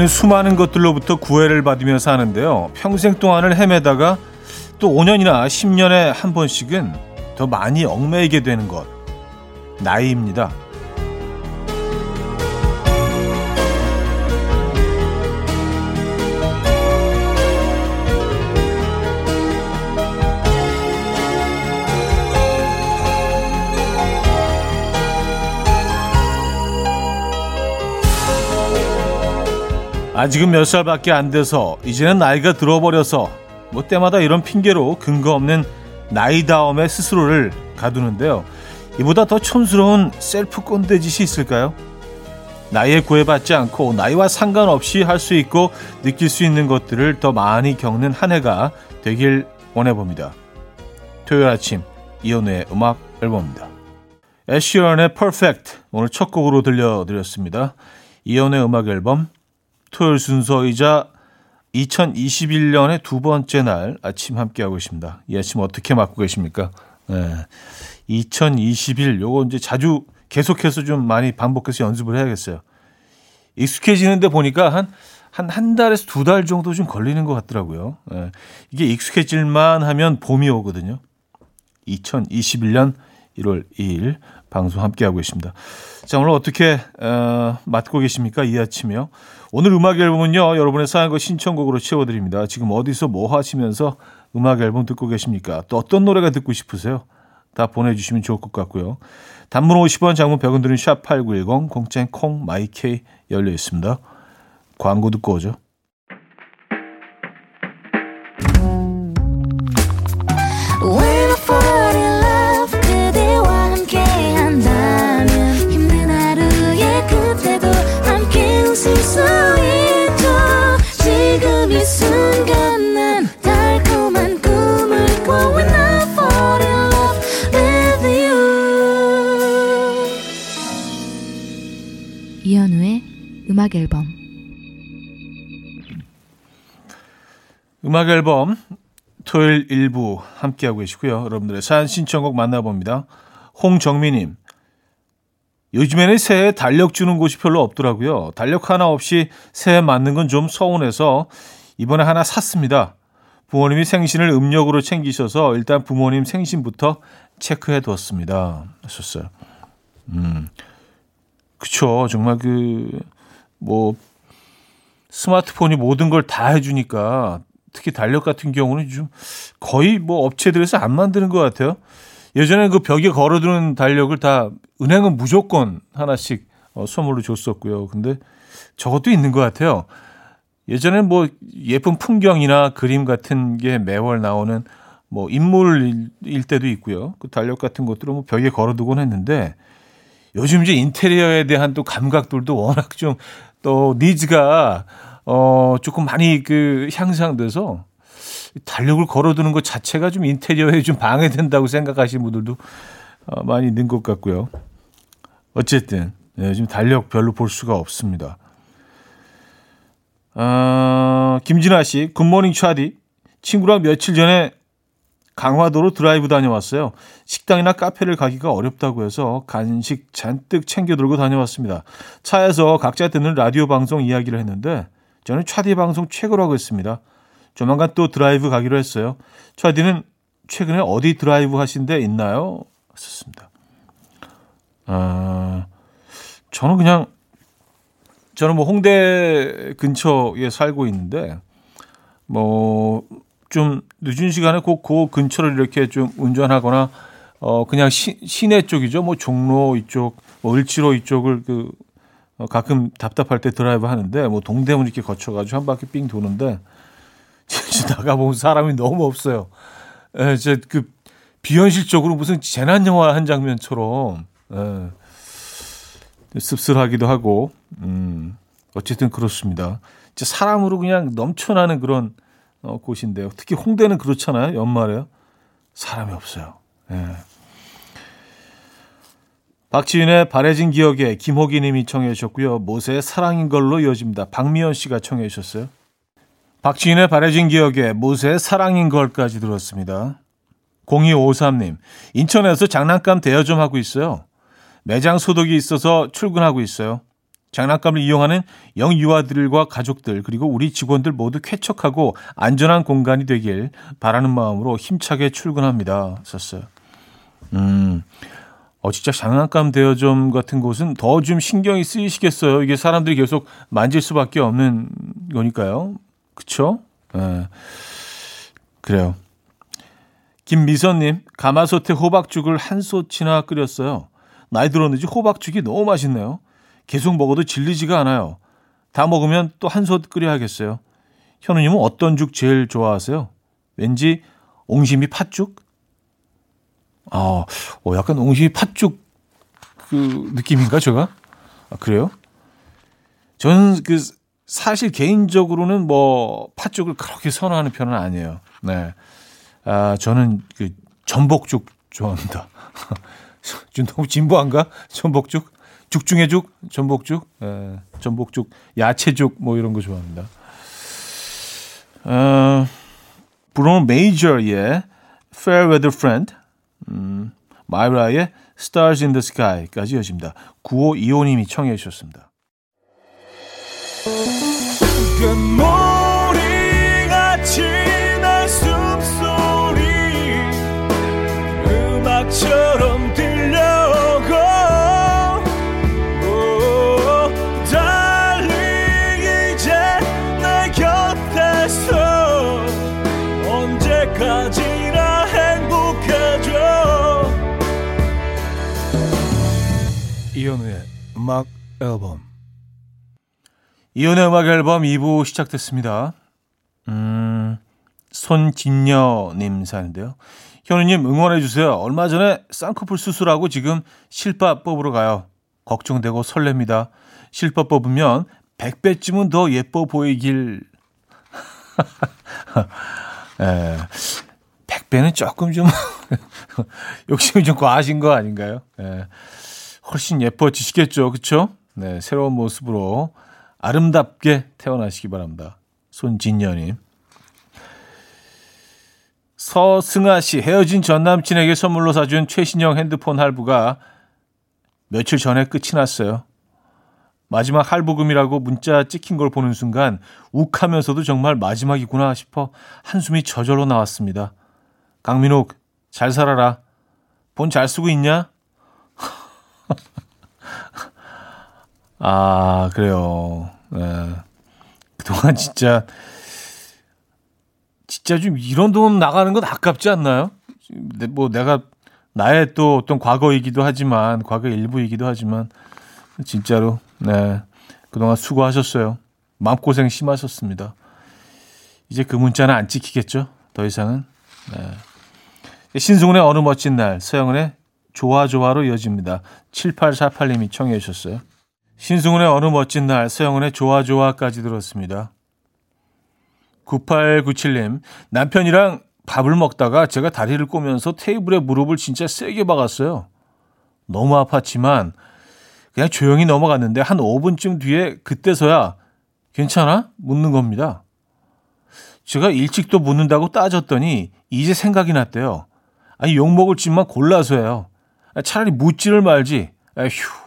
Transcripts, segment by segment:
우리는 수많은 것들로부터 구애를 받으며 사는데요. 평생 동안을 헤매다가 또 5년이나 10년에 한 번씩은 더 많이 얽매이게 되는 것. 나이입니다. 아직은 몇 살밖에 안 돼서 이제는 나이가 들어버려서 뭐 때마다 이런 핑계로 근거 없는 나이다움의 스스로를 가두는데요. 이보다 더 촌스러운 셀프 꼰대짓이 있을까요? 나이에 구애받지 않고 나이와 상관없이 할 수 있고 느낄 수 있는 것들을 더 많이 겪는 한 해가 되길 원해봅니다. 토요일 아침 이연우의 음악 앨범입니다. 애쉬런의 Perfect 오늘 첫 곡으로 들려드렸습니다. 이연우의 음악 앨범 토요일 순서이자 2021년의 두 번째 날 아침 함께하고 있습니다. 이 아침 어떻게 맞고 계십니까? 네. 2021 요거 이제 자주 계속해서 좀 많이 반복해서 연습을 해야겠어요. 익숙해지는데 보니까 한, 한, 한 달에서 두 달 정도 좀 걸리는 것 같더라고요. 네. 이게 익숙해질만 하면 봄이 오거든요. 2021년 1월 2일 방송 함께하고 계십니다. 자, 오늘 어떻게, 어, 맞고 계십니까? 이 아침이요. 오늘 음악 앨범은요, 여러분의 사연과 신청곡으로 채워드립니다. 지금 어디서 뭐 하시면서 음악 앨범 듣고 계십니까? 또 어떤 노래가 듣고 싶으세요? 다 보내주시면 좋을 것 같고요. 단문 50원, 장문 100원 드는 샵8910, 공짜인 콩, 마이케이 열려 있습니다. 광고 듣고 오죠. 음악 앨범 토요일 일부 함께하고 계시고요. 여러분들의 사연 신청곡 만나봅니다. 홍정미님 요즘에는 새해 달력 주는 곳이 별로 없더라고요. 달력 하나 없이 새해 맞는 건 좀 서운해서 이번에 하나 샀습니다. 부모님이 생신을 음력으로 챙기셔서 일단 부모님 생신부터 체크해 뒀습니다. 하셨어요. 음, 그쵸. 정말 그, 뭐 스마트폰이 모든 걸 다 해주니까 특히 달력 같은 경우는 좀 거의 뭐 업체들에서 안 만드는 것 같아요. 예전에 그 벽에 걸어두는 달력을 다 은행은 무조건 하나씩 어, 선물로 줬었고요. 근데 저것도 있는 것 같아요. 예전엔 뭐 예쁜 풍경이나 그림 같은 게 매월 나오는 뭐 인물일 때도 있고요. 그 달력 같은 것들은 뭐 벽에 걸어두곤 했는데 요즘 이제 인테리어에 대한 또 감각들도 워낙 좀 또 needs가 어 조금 많이 그 향상돼서 달력을 걸어두는 것 자체가 좀 인테리어에 좀 방해된다고 생각하시는 분들도 어, 많이 있는 것 같고요. 어쨌든 네, 지금 달력 별로 볼 수가 없습니다. 어, 김진아 씨, good morning 차디. 친구랑 며칠 전에 강화도로 드라이브 다녀왔어요. 식당이나 카페를 가기가 어렵다고 해서 간식 잔뜩 챙겨 들고 다녀왔습니다. 차에서 각자 듣는 라디오 방송 이야기를 했는데 저는 차디 방송 최고라고 했습니다. 조만간 또 드라이브 가기로 했어요. 차디는 최근에 어디 드라이브 하신 데 있나요? 썼습니다. 아, 저는 그냥 저는 뭐 홍대 근처에 살고 있는데 뭐 좀 늦은 시간에 꼭 그 근처를 이렇게 좀 운전하거나 어 그냥 시, 시내 쪽이죠. 뭐 종로 이쪽, 뭐 을지로 이쪽을 그 어, 가끔 답답할 때 드라이브 하는데 뭐 동대문 이렇게 거쳐가지고 한 바퀴 삥 도는데 진짜 나가 보면 사람이 너무 없어요. 예, 이제 그 비현실적으로 무슨 재난 영화 한 장면처럼 예, 씁쓸하기도 하고 음 어쨌든 그렇습니다. 진짜 사람으로 그냥 넘쳐나는 그런 어, 곳인데요. 특히 홍대는 그렇잖아요. 연말에요. 사람이 없어요. 예. 박지윤의 바래진 기억에 김호기 님이 청해 주셨고요. 모세의 사랑인 걸로 이어집니다. 박미연 씨가 청해 주셨어요. 박지윤의 바래진 기억에 모세의 사랑인 걸까지 들었습니다. 0253님, 인천에서 장난감 대여점 하고 있어요. 매장 소독이 있어서 출근하고 있어요. 장난감을 이용하는 영유아들과 가족들 그리고 우리 직원들 모두 쾌척하고 안전한 공간이 되길 바라는 마음으로 힘차게 출근합니다. 썼어요. 음, 어, 진짜 장난감 대여점 같은 곳은 더 좀 신경이 쓰이시겠어요. 이게 사람들이 계속 만질 수밖에 없는 거니까요. 그쵸? 예. 그래요. 김미선님, 가마솥에 호박죽을 한 솥이나 끓였어요. 나이 들었는지 호박죽이 너무 맛있네요. 계속 먹어도 질리지가 않아요. 다 먹으면 또 한 솥 끓여야겠어요. 현우님은 어떤 죽 제일 좋아하세요? 왠지 옹심이 팥죽? 아, 어, 약간 옹심이 팥죽 그 느낌인가, 제가? 아, 그래요? 저는 그 사실 개인적으로는 뭐 팥죽을 그렇게 선호하는 편은 아니에요. 네. 아, 저는 그 전복죽 좋아합니다. 좀 너무 진부한가? 전복죽? 죽 중에 죽? 전복죽? 예, 전복죽, 야채죽 뭐 이런 거 좋아합니다. 어, 브로노 메이저의 Fair Weather Friend, 음, 마이라의 Stars in the Sky까지 여집니다. 9525님이 청해 주셨습니다. 이현우의 음악 앨범 이혼의 음악 앨범 2부 시작됐습니다. 음, 손진여님 사는데요. 현우님 응원해주세요. 얼마 전에 쌍꺼풀 수술하고 지금 실밥 뽑으러 가요. 걱정되고 설렙니다. 실밥 뽑으면 100배쯤은 더 예뻐 보이길. 에, 100배는 조금 좀 욕심이 좀 과하신 거 아닌가요? 에, 훨씬 예뻐지시겠죠. 그쵸? 네, 새로운 모습으로 아름답게 태어나시기 바랍니다. 손진여님. 서승아 씨, 헤어진 전 남친에게 선물로 사준 최신형 핸드폰 할부가 며칠 전에 끝이 났어요. 마지막 할부금이라고 문자 찍힌 걸 보는 순간 욱하면서도 정말 마지막이구나 싶어 한숨이 저절로 나왔습니다. 강민옥, 잘 살아라. 본잘 쓰고 있냐? 아, 그래요. 네. 그동안 진짜, 진짜 좀 이런 돈 나가는 건 아깝지 않나요? 뭐 내가 나의 또 어떤 과거이기도 하지만, 과거 일부이기도 하지만, 진짜로, 네. 그동안 수고하셨어요. 마음고생 심하셨습니다. 이제 그 문자는 안 찍히겠죠? 더 이상은. 네. 신승훈의 어느 멋진 날, 서영은의 좋아 좋아로 이어집니다. 7848님이 청해 주셨어요. 신승훈의 어느 멋진 날, 서영은의 좋아 좋아까지 들었습니다. 9897님, 남편이랑 밥을 먹다가 제가 다리를 꼬면서 테이블에 무릎을 진짜 세게 박았어요. 너무 아팠지만 그냥 조용히 넘어갔는데 한 5분쯤 뒤에 그때서야 괜찮아? 묻는 겁니다. 제가 일찍도 묻는다고 따졌더니 이제 생각이 났대요. 아니 욕먹을 짓만 골라서요. 차라리 묻지를 말지. 에휴.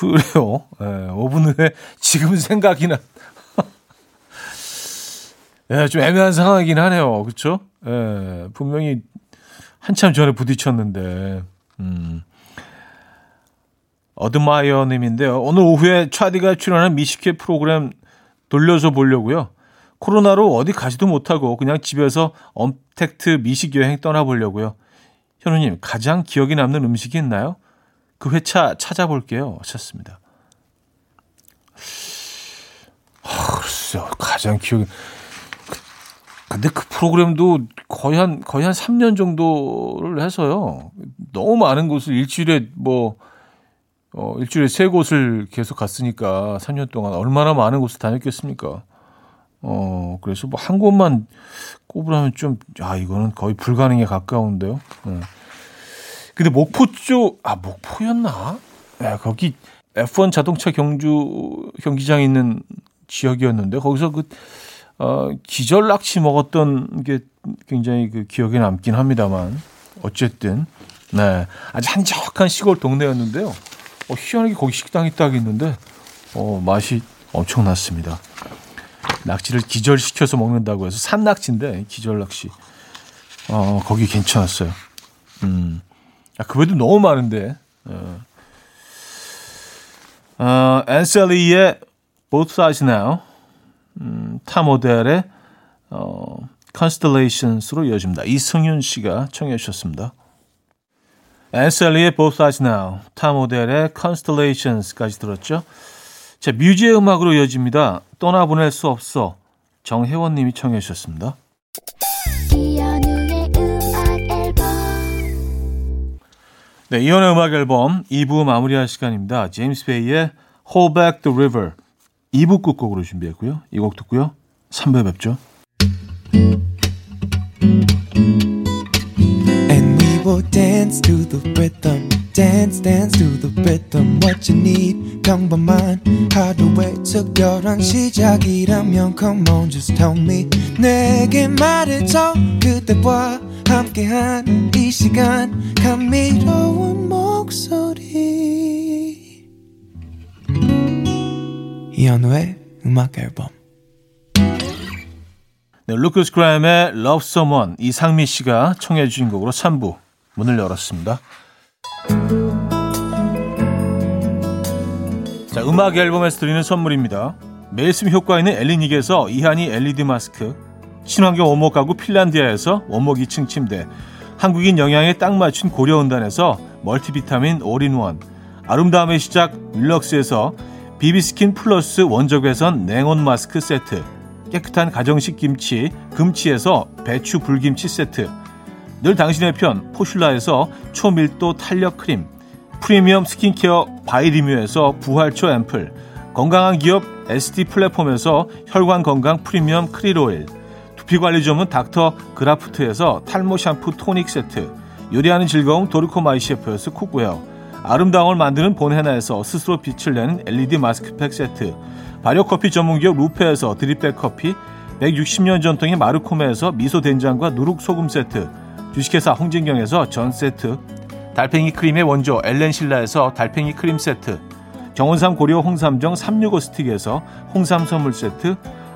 그래요. 예, 5분 후에 지금 생각이 나. 예, 좀 애매한 상황이긴 하네요. 그렇죠? 예, 분명히 한참 전에 부딪혔는데. 음. 어드마이어 님인데요. 오늘 오후에 차디가 출연한 미식회 프로그램 돌려서 보려고요. 코로나로 어디 가지도 못하고 그냥 집에서 언택트 미식 여행 떠나보려고요. 현우님, 가장 기억에 남는 음식이 있나요? 그 회차 찾아볼게요. 하셨습니다. 아, 글쎄요. 가장 기억에. 근데 그 프로그램도 거의 한, 거의 한 3년 정도를 해서요. 너무 많은 곳을 일주일에 뭐, 어, 일주일에 세 곳을 계속 갔으니까 3년 동안 얼마나 많은 곳을 다녔겠습니까? 어, 그래서 뭐 한 곳만 꼽으라면 좀, 아, 이거는 거의 불가능에 가까운데요. 네. 근데 목포 쪽, 아, 목포였나? 네, 거기 F1 자동차 경주, 경기장 있는 지역이었는데, 거기서 그, 어, 기절 낚시 먹었던 게 굉장히 그 기억에 남긴 합니다만, 어쨌든, 네. 아주 한적한 시골 동네였는데요. 어, 희한하게 거기 식당이 딱 있는데, 어, 맛이 엄청났습니다. 낙지를 기절시켜서 먹는다고 해서 산낙지인데, 기절낙지. 어, 거기 괜찮았어요. 음. 아, 그 외에도 너무 많은데. 어. 어, 앤셀리의 Both Sides Now, 음, 타 모델의 어, Constellations로 이어집니다. 이승윤 씨가 청해 주셨습니다. 앤셀리의 Both Sides Now, 타 모델의 Constellations까지 들었죠. 자, 뮤지의 음악으로 이어집니다. 떠나보낼 수 없어. 정혜원 님이 청해 주셨습니다. 네, 이연의 음악 앨범 2부 마무리할 시간입니다. 제임스 베이의 Hold Back the River 2부 끝곡으로 준비했고요. 이 곡 듣고요. 3부에 뵙죠. Dance to the rhythm dance dance to the rhythm what you need 평범한 하루의 특별한 시작이라면 come on just tell me 내게 말해줘 그대와 함께한 이 시간 감미로운 목소리 이현우의 음악 앨범 네, 루크스 그램의 Love Someone 이상미 씨가 청해 주신 곡으로 3부 문을 열었습니다. 자, 음악 앨범에서 드리는 선물입니다. 매일 쓰 효과 있는 엘리닉에서 이하니 LED 마스크 친환경 원목 가구 핀란디아에서 원목 2층 침대, 한국인 영양에 딱 맞춘 고려은단에서 멀티비타민 올인원, 아름다움의 시작 윌럭스에서 비비스킨 플러스 원적외선 냉온 마스크 세트, 깨끗한 가정식 김치 금치에서 배추 불김치 세트, 늘 당신의 편 포슐라에서 초밀도 탄력 크림, 프리미엄 스킨케어 바이리뮤에서 부활초 앰플, 건강한 기업 SD 플랫폼에서 혈관 건강 프리미엄 크릴 오일, 두피관리 전문 닥터 그라프트에서 탈모 샴푸 토닉 세트, 요리하는 즐거움 도르코 마이셰프에서 쿡웨어, 아름다움을 만드는 본헤나에서 스스로 빛을 내는 LED 마스크팩 세트, 발효커피 전문기업 루페에서 드립백 커피, 160년 전통의 마르코메에서 미소된장과 누룩소금 세트, 주식회사 홍진경에서 전 세트, 달팽이 크림의 원조 엘렌실라에서 달팽이 크림 세트, 정원삼 고려 홍삼정 365 스틱에서 홍삼 선물 세트,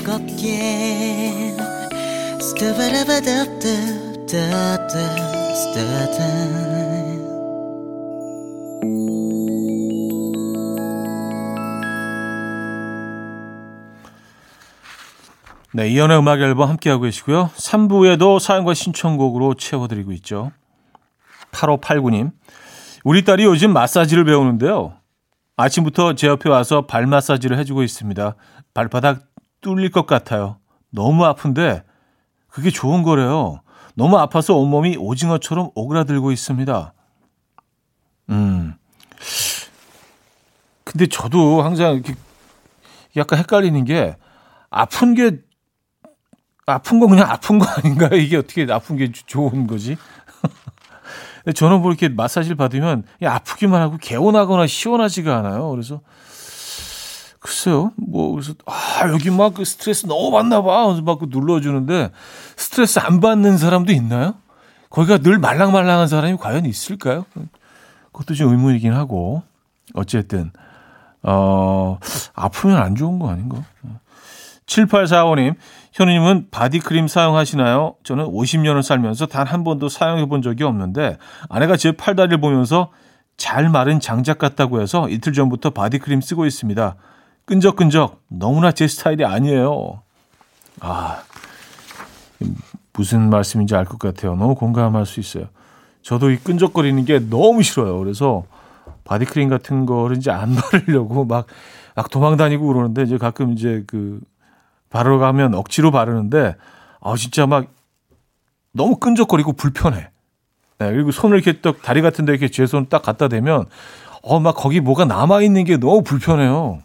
즐겁게 네, 이연의 음악 앨범 함께하고 계시고요. 3부에도 사연과 신청곡으로 채워드리고 있죠. 8589님. 우리 딸이 요즘 마사지를 배우는데요. 아침부터 제 옆에 와서 발 마사지를 해주고 있습니다. 발바닥 뚫릴 것 같아요. 너무 아픈데 그게 좋은 거래요. 너무 아파서 온몸이 오징어처럼 오그라들고 있습니다. 음. 근데 저도 항상 이렇게 약간 헷갈리는 게 아픈 게 아픈 거 그냥 아픈 거 아닌가요? 이게 어떻게 아픈 게 좋은 거지? 저는 뭐 이렇게 마사지를 받으면 아프기만 하고 개운하거나 시원하지가 않아요. 그래서 글쎄요, 뭐 그래서 아 여기 막 그 스트레스 너무 받나 봐. 그래서 막 눌러주는데 스트레스 안 받는 사람도 있나요? 거기가 늘 말랑말랑한 사람이 과연 있을까요? 그것도 좀 의문이긴 하고 어쨌든 어 아프면 안 좋은 거 아닌가? 7845님, 현우님은 바디크림 사용하시나요? 저는 50년을 살면서 단 한 번도 사용해 본 적이 없는데 아내가 제 팔다리를 보면서 잘 마른 장작 같다고 해서 이틀 전부터 바디크림 쓰고 있습니다. 끈적끈적 너무나 제 스타일이 아니에요. 아, 무슨 말씀인지 알 것 같아요. 너무 공감할 수 있어요. 저도 이 끈적거리는 게 너무 싫어요. 그래서 바디크림 같은 거를 이제 안 바르려고 막, 막 도망 다니고 그러는데 이제 가끔 이제 그 바르러 가면 억지로 바르는데 아 진짜 막 너무 끈적거리고 불편해. 네, 그리고 손을 이렇게 딱 다리 같은 데 이렇게 제 손 딱 갖다 대면 어 막 거기 뭐가 남아 있는 게 너무 불편해요.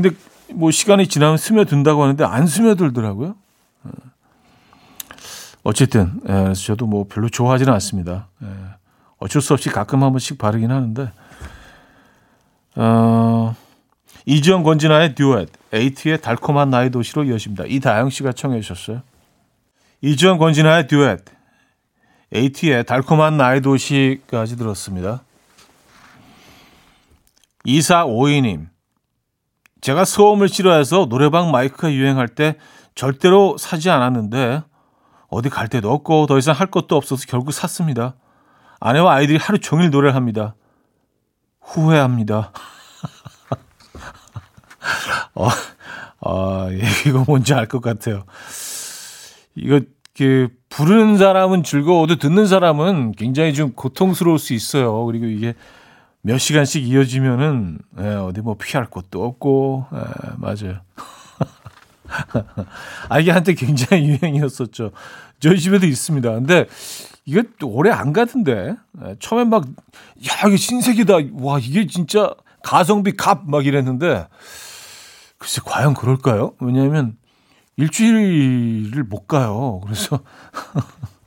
근데 뭐 시간이 지나면 스며든다고 하는데 안 스며들더라고요. 네. 어쨌든 예, 저도 뭐 별로 좋아하지는 않습니다. 예, 어쩔 수 없이 가끔 한 번씩 바르긴 하는데 어, 이지영 권진아의 듀엣 에이트의 달콤한 나의 도시로 이어집니다. 이다영 씨가 청해 주셨어요. 이지영 권진아의 듀엣 에이트의 달콤한 나의 도시까지 들었습니다. 2452님 제가 소음을 싫어해서 노래방 마이크가 유행할 때 절대로 사지 않았는데 어디 갈 데도 없고 더 이상 할 것도 없어서 결국 샀습니다. 아내와 아이들이 하루 종일 노래를 합니다. 후회합니다. 어, 아, 이거 뭔지 알 것 같아요. 이거, 그, 부르는 사람은 즐거워도 듣는 사람은 굉장히 좀 고통스러울 수 있어요. 그리고 이게 몇 시간씩 이어지면은, 예, 어디 뭐 피할 곳도 없고, 예, 맞아요. 아, 이게 한때 굉장히 유행이었었죠. 저희 집에도 있습니다. 근데 이게 오래 안 가던데. 예, 처음엔 막, 야, 이게 신세계다. 와, 이게 진짜 가성비 값 막 이랬는데, 글쎄, 과연 그럴까요? 왜냐하면 일주일을 못 가요. 그래서,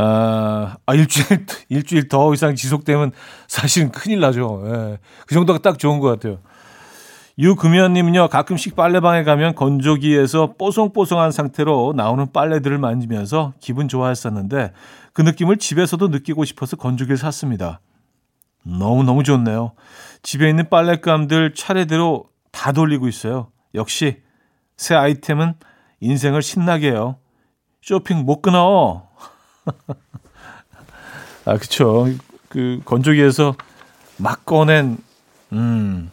아, 아, 일주일, 일주일 더 이상 지속되면 사실은 큰일 나죠. 예. 그 정도가 딱 좋은 것 같아요. 유금연님은요, 가끔씩 빨래방에 가면 건조기에서 뽀송뽀송한 상태로 나오는 빨래들을 만지면서 기분 좋아했었는데 그 느낌을 집에서도 느끼고 싶어서 건조기를 샀습니다. 너무너무 좋네요. 집에 있는 빨랫감들 차례대로 다 돌리고 있어요. 역시 새 아이템은 인생을 신나게 해요. 쇼핑 못 끊어. 아, 그쵸. 그 건조기에서 막 꺼낸, 음,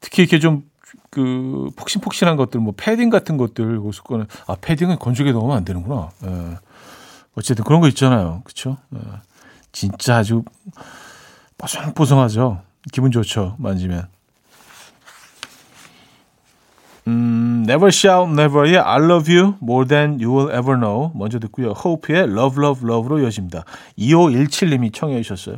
특히 이렇게 좀 그 폭신폭신한 것들, 뭐 패딩 같은 것들 거기서 꺼내. 아, 패딩은 건조기에 넣으면 안 되는구나. 예. 어쨌든 그런 거 있잖아요. 그쵸? 예. 진짜 아주 뽀송뽀송하죠. 기분 좋죠. 만지면. 음, Never Shout Never의 I Love You More Than You Will Ever Know 먼저 듣고요. 호프의 Love Love Love로 이어집니다. 2517님이 청해 주셨어요.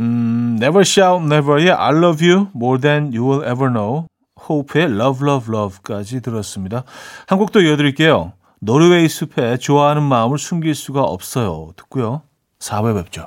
음, Never Shout Never의 I Love You More Than You Will Ever Know 호프의 Love Love Love까지 들었습니다. 한 곡 더 이어드릴게요. 노르웨이 숲에 좋아하는 마음을 숨길 수가 없어요. 듣고요. 4부에 뵙죠.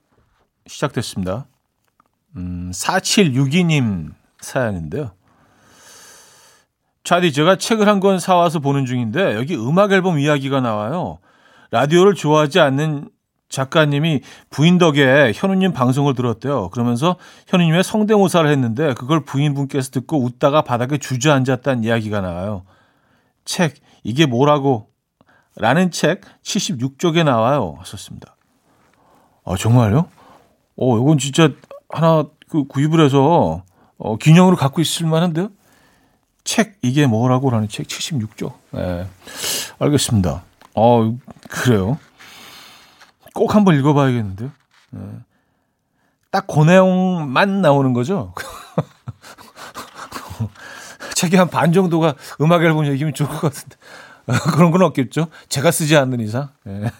시작됐습니다. 음, 4762님 사연인데요. 차디, 제가 책을 한 권 사와서 보는 중인데, 여기 음악 앨범 이야기가 나와요. 라디오를 좋아하지 않는 작가님이 부인 덕에 현우님 방송을 들었대요. 그러면서 현우님의 성대모사를 했는데, 그걸 부인분께서 듣고 웃다가 바닥에 주저앉았다는 이야기가 나와요. 책, 이게 뭐라고? 라는 책 76쪽에 나와요. 하셨습니다. 아, 정말요? 어, 이건 진짜 하나 그 구입을 해서 어, 기념으로 갖고 있을 만한데요? 책, 이게 뭐라고 라는 책 76조. 네. 알겠습니다. 어, 그래요. 꼭 한번 읽어봐야겠는데요. 네. 딱그 내용만 나오는 거죠? 책이 한반 정도가 음악 앨범 얘기면 좋을 것 같은데. 그런 건 없겠죠? 제가 쓰지 않는 이상. 네.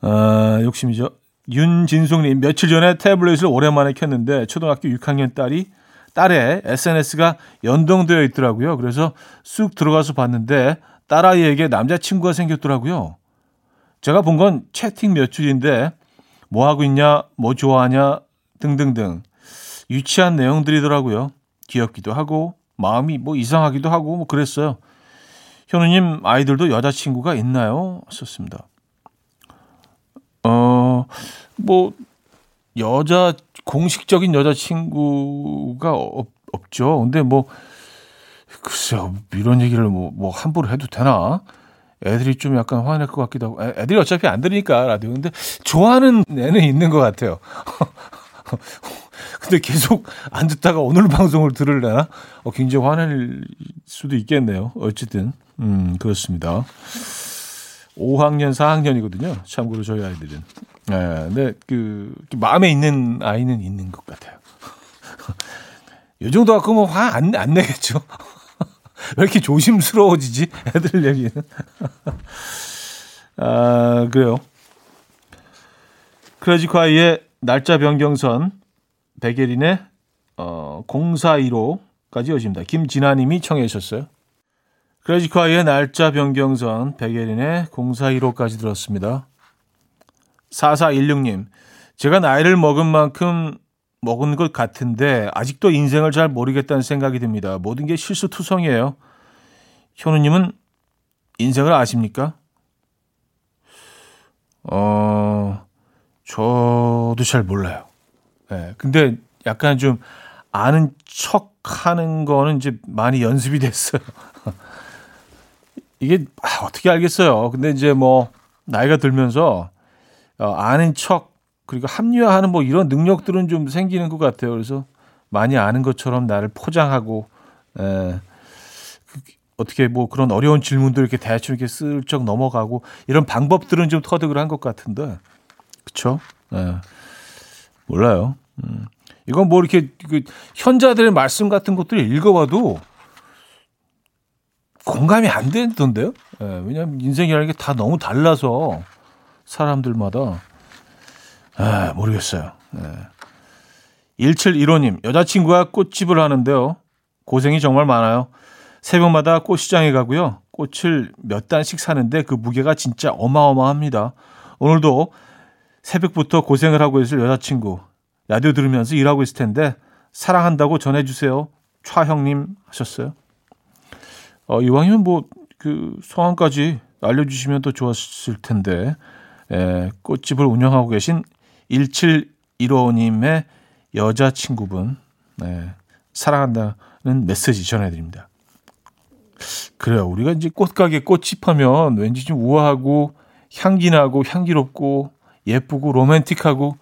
아, 욕심이죠. 윤진숙님, 며칠 전에 태블릿을 오랜만에 켰는데 초등학교 6학년 딸이 딸의 SNS가 연동되어 있더라고요. 그래서 쑥 들어가서 봤는데 딸아이에게 남자친구가 생겼더라고요. 제가 본 건 채팅 몇 줄인데 뭐 하고 있냐, 뭐 좋아하냐 등등등 유치한 내용들이더라고요. 귀엽기도 하고 마음이 뭐 이상하기도 하고 뭐 그랬어요. 현우님 아이들도 여자친구가 있나요? 썼습니다. 어, 뭐 여자 공식적인 여자친구가 없, 없죠. 근데 뭐 글쎄요 이런 얘기를 뭐, 뭐 함부로 해도 되나? 애들이 좀 약간 화낼 것 같기도 하고 애들이 어차피 안 들으니까 라디오 근데 좋아하는 애는 있는 것 같아요. 근데 계속 안 듣다가 오늘 방송을 들을래나? 어, 굉장히 화낼 수도 있겠네요. 어쨌든 음 그렇습니다. 5학년, 4학년이거든요. 참고로 저희 아이들은. 네, 근데 그 마음에 있는 아이는 있는 것 같아요. 이 정도 갖고 뭐 화 안 안 내겠죠. 왜 이렇게 조심스러워지지? 애들 얘기는. 아, 그래요. 크레지콰이의 날짜 변경선, 백예린의 어, 0415까지 여집니다. 김진아님이 청해 주셨어요. 크레지콰이의 날짜 변경선, 백예린의 0415까지 들었습니다. 4416님, 제가 나이를 먹은 만큼 먹은 것 같은데 아직도 인생을 잘 모르겠다는 생각이 듭니다. 모든 게 실수투성이에요. 현우님은 인생을 아십니까? 어, 저도 잘 몰라요. 네, 근데 약간 좀 아는 척 하는 거는 이제 많이 연습이 됐어요. 이게 아, 어떻게 알겠어요. 근데 이제 뭐 나이가 들면서 어, 아는 척 그리고 합리화하는 뭐 이런 능력들은 좀 생기는 것 같아요. 그래서 많이 아는 것처럼 나를 포장하고 에, 그, 어떻게 뭐 그런 어려운 질문들 이렇게 대충 이렇게 슬쩍 넘어가고 이런 방법들은 좀 터득을 한 것 같은데 그쵸? 에, 몰라요. 음. 이건 뭐 이렇게 그 현자들의 말씀 같은 것들을 읽어봐도 공감이 안 되던데요? 예, 왜냐하면 인생이라는 게 다 너무 달라서 사람들마다 아, 모르겠어요. 예. 1715님 여자친구가 꽃집을 하는데요. 고생이 정말 많아요. 새벽마다 꽃시장에 가고요. 꽃을 몇 단씩 사는데 그 무게가 진짜 어마어마합니다. 오늘도 새벽부터 고생을 하고 있을 여자친구 라디오 들으면서 일하고 있을 텐데 사랑한다고 전해주세요. 차 형님 하셨어요. 어, 이왕이면 뭐 그 성함까지 알려주시면 더 좋았을 텐데 에, 꽃집을 운영하고 계신 1715님의 여자친구분 네, 사랑한다는 메시지 전해드립니다. 그래요. 우리가 이제 꽃가게 꽃집 하면 왠지 좀 우아하고 향기나고 향기롭고 예쁘고 로맨틱하고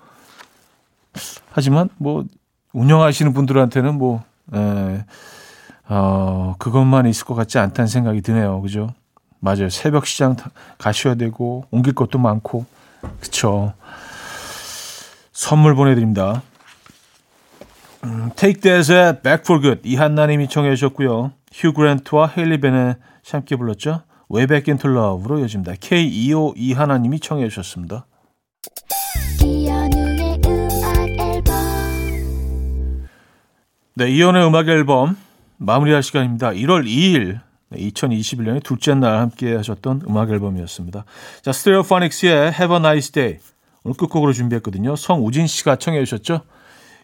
하지만 뭐 운영하시는 분들한테는 뭐 에, 어, 그것만 있을 것 같지 않다는 생각이 드네요. 그죠? 맞아요. 새벽 시장 가셔야 되고 옮길 것도 많고 그쵸. 선물 보내드립니다. 음, Take That의 Back for Good 이한나님이 청해 주셨고요. 휴 그랜트와 헤일리 벤의 함께 불렀죠. Way Back into Love로 이어집니다. K252 이하나님이 청해 주셨습니다. 네, 이연의 음악 앨범 마무리할 시간입니다. 1월 2일 2021년의 둘째 날 함께 하셨던 음악 앨범이었습니다. 자, 스테레오포닉스의 Have a Nice Day 오늘 끝곡으로 준비했거든요. 성우진 씨가 청해 주셨죠?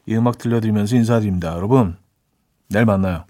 이 음악 들려드리면서 인사드립니다. 여러분, 내일 만나요.